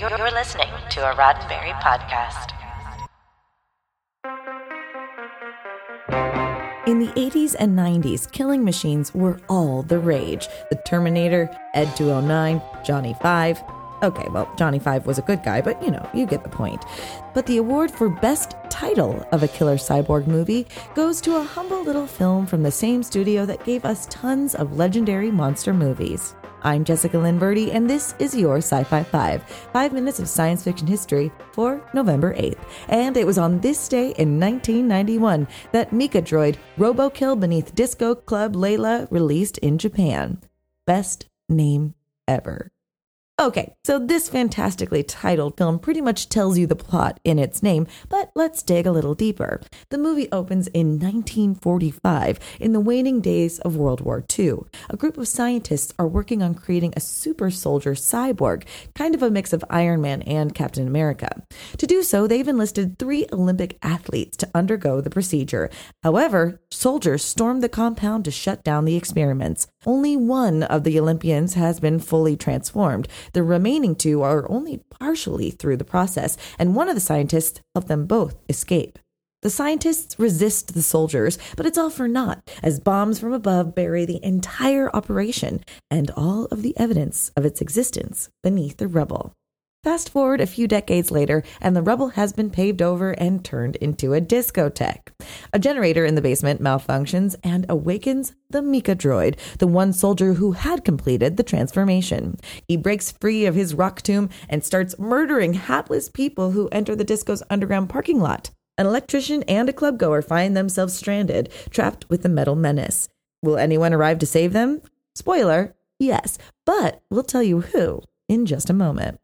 You're, listening to a Roddenberry podcast. In the 80s and 90s, killing machines were all the rage. The Terminator, Ed 209, Johnny 5. Okay, well, Johnny 5 was a good guy, but you know, you get the point. But the award for Best Title of a Killer Cyborg movie goes to a humble little film from the same studio that gave us tons of legendary monster movies. I'm Jessica Lynn Verdi, and this is your Sci Fi 5, five minutes of science fiction history for November 8th. And it was on this day in 1991 that Mikadroid Robokill Beneath Disco Club Layla released in Japan. Best name ever. Okay, so this fantastically titled film pretty much tells you the plot in its name, but let's dig a little deeper. The movie opens in 1945, in the waning days of World War II. A group of scientists are working on creating a super soldier cyborg, kind of a mix of Iron Man and Captain America. To do so, they've enlisted three Olympic athletes to undergo the procedure. However, soldiers storm the compound to shut down the experiments. Only one of the Olympians has been fully transformed. The remaining two are only partially through the process, and one of the scientists helped them both escape. The scientists resist the soldiers, but it's all for naught as bombs from above bury the entire operation and all of the evidence of its existence beneath the rubble. Fast forward a few decades later, and the rubble has been paved over and turned into a discotheque. A generator in the basement malfunctions and awakens the Mikadroid, the one soldier who had completed the transformation. He breaks free of his rock tomb and starts murdering hapless people who enter the disco's underground parking lot. An electrician and a clubgoer find themselves stranded, trapped with the metal menace. Will anyone arrive to save them? Spoiler, yes, but we'll tell you who in just a moment.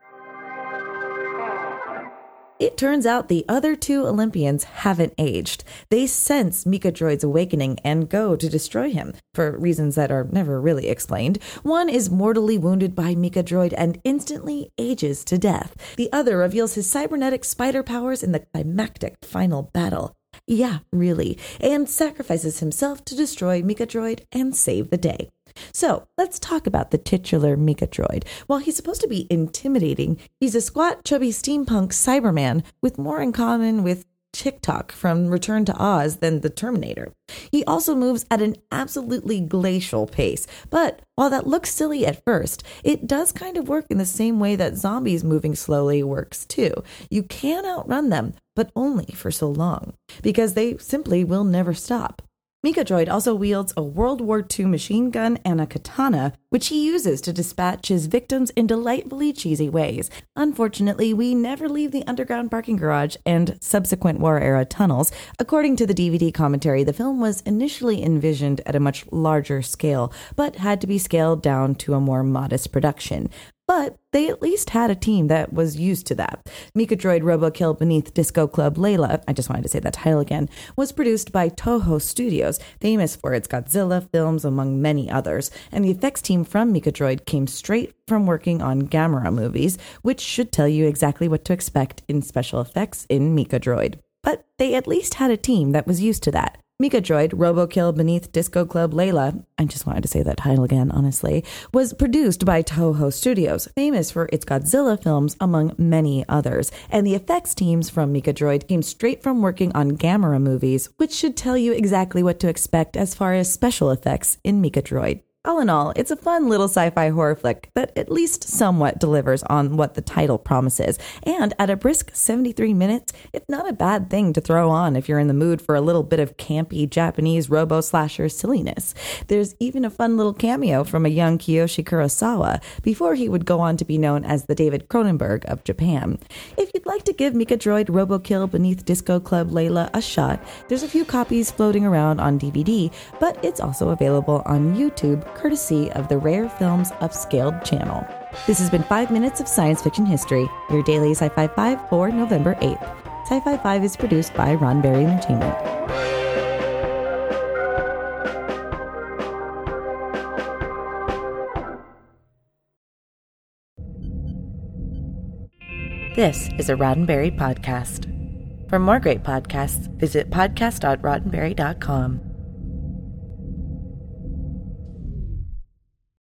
It turns out the other two Olympians haven't aged. They sense Mikadroid's awakening and go to destroy him, for reasons that are never really explained. One is mortally wounded by Mikadroid and instantly ages to death. The other reveals his cybernetic spider powers in the climactic final battle. Yeah, really, and sacrifices himself to destroy Mikadroid and save the day. So let's talk about the titular Mikadroid. While he's supposed to be intimidating, he's a squat, chubby steampunk Cyberman with more in common with Tik-Tok from Return to Oz than the Terminator. He also moves at an absolutely glacial pace, but while that looks silly at first, it does kind of work in the same way that zombies moving slowly works too. You can outrun them, but only for so long, because they simply will never stop. Mikadroid also wields a World War II machine gun and a katana, which he uses to dispatch his victims in delightfully cheesy ways. Unfortunately, we never leave the underground parking garage and subsequent war era tunnels. According to the DVD commentary, the film was initially envisioned at a much larger scale, but had to be scaled down to a more modest production. But they at least had a team that was used to that. Mikadroid Robokill Beneath Disco Club Layla, I just wanted to say that title again, was produced by Toho Studios, famous for its Godzilla films, among many others. And the effects team from Mikadroid came straight from working on Gamera movies, which should tell you exactly what to expect in special effects in Mikadroid. But they at least had a team that was used to that. Mikadroid, Robokill Beneath Disco Club Layla, I just wanted to say that title again, honestly, was produced by Toho Studios, famous for its Godzilla films, among many others. And the effects teams from Mikadroid came straight from working on Gamera movies, which should tell you exactly what to expect as far as special effects in Mikadroid. All in all, it's a fun little sci fi horror flick that at least somewhat delivers on what the title promises. And at a brisk 73 minutes, it's not a bad thing to throw on if you're in the mood for a little bit of campy Japanese robo slasher silliness. There's even a fun little cameo from a young Kiyoshi Kurosawa before he would go on to be known as the David Cronenberg of Japan. If you'd like to give Mikadroid Robokill Beneath Disco Club Layla a shot, there's a few copies floating around on DVD, but it's also available on YouTube courtesy of the Rare Films Upscaled channel. This has been 5 Minutes of Science Fiction History, your daily Sci Fi 5 for November 8th. Sci Fi 5 is produced by Ron Roddenberry Entertainment. This is a Roddenberry podcast. For more great podcasts, visit podcast.roddenberry.com.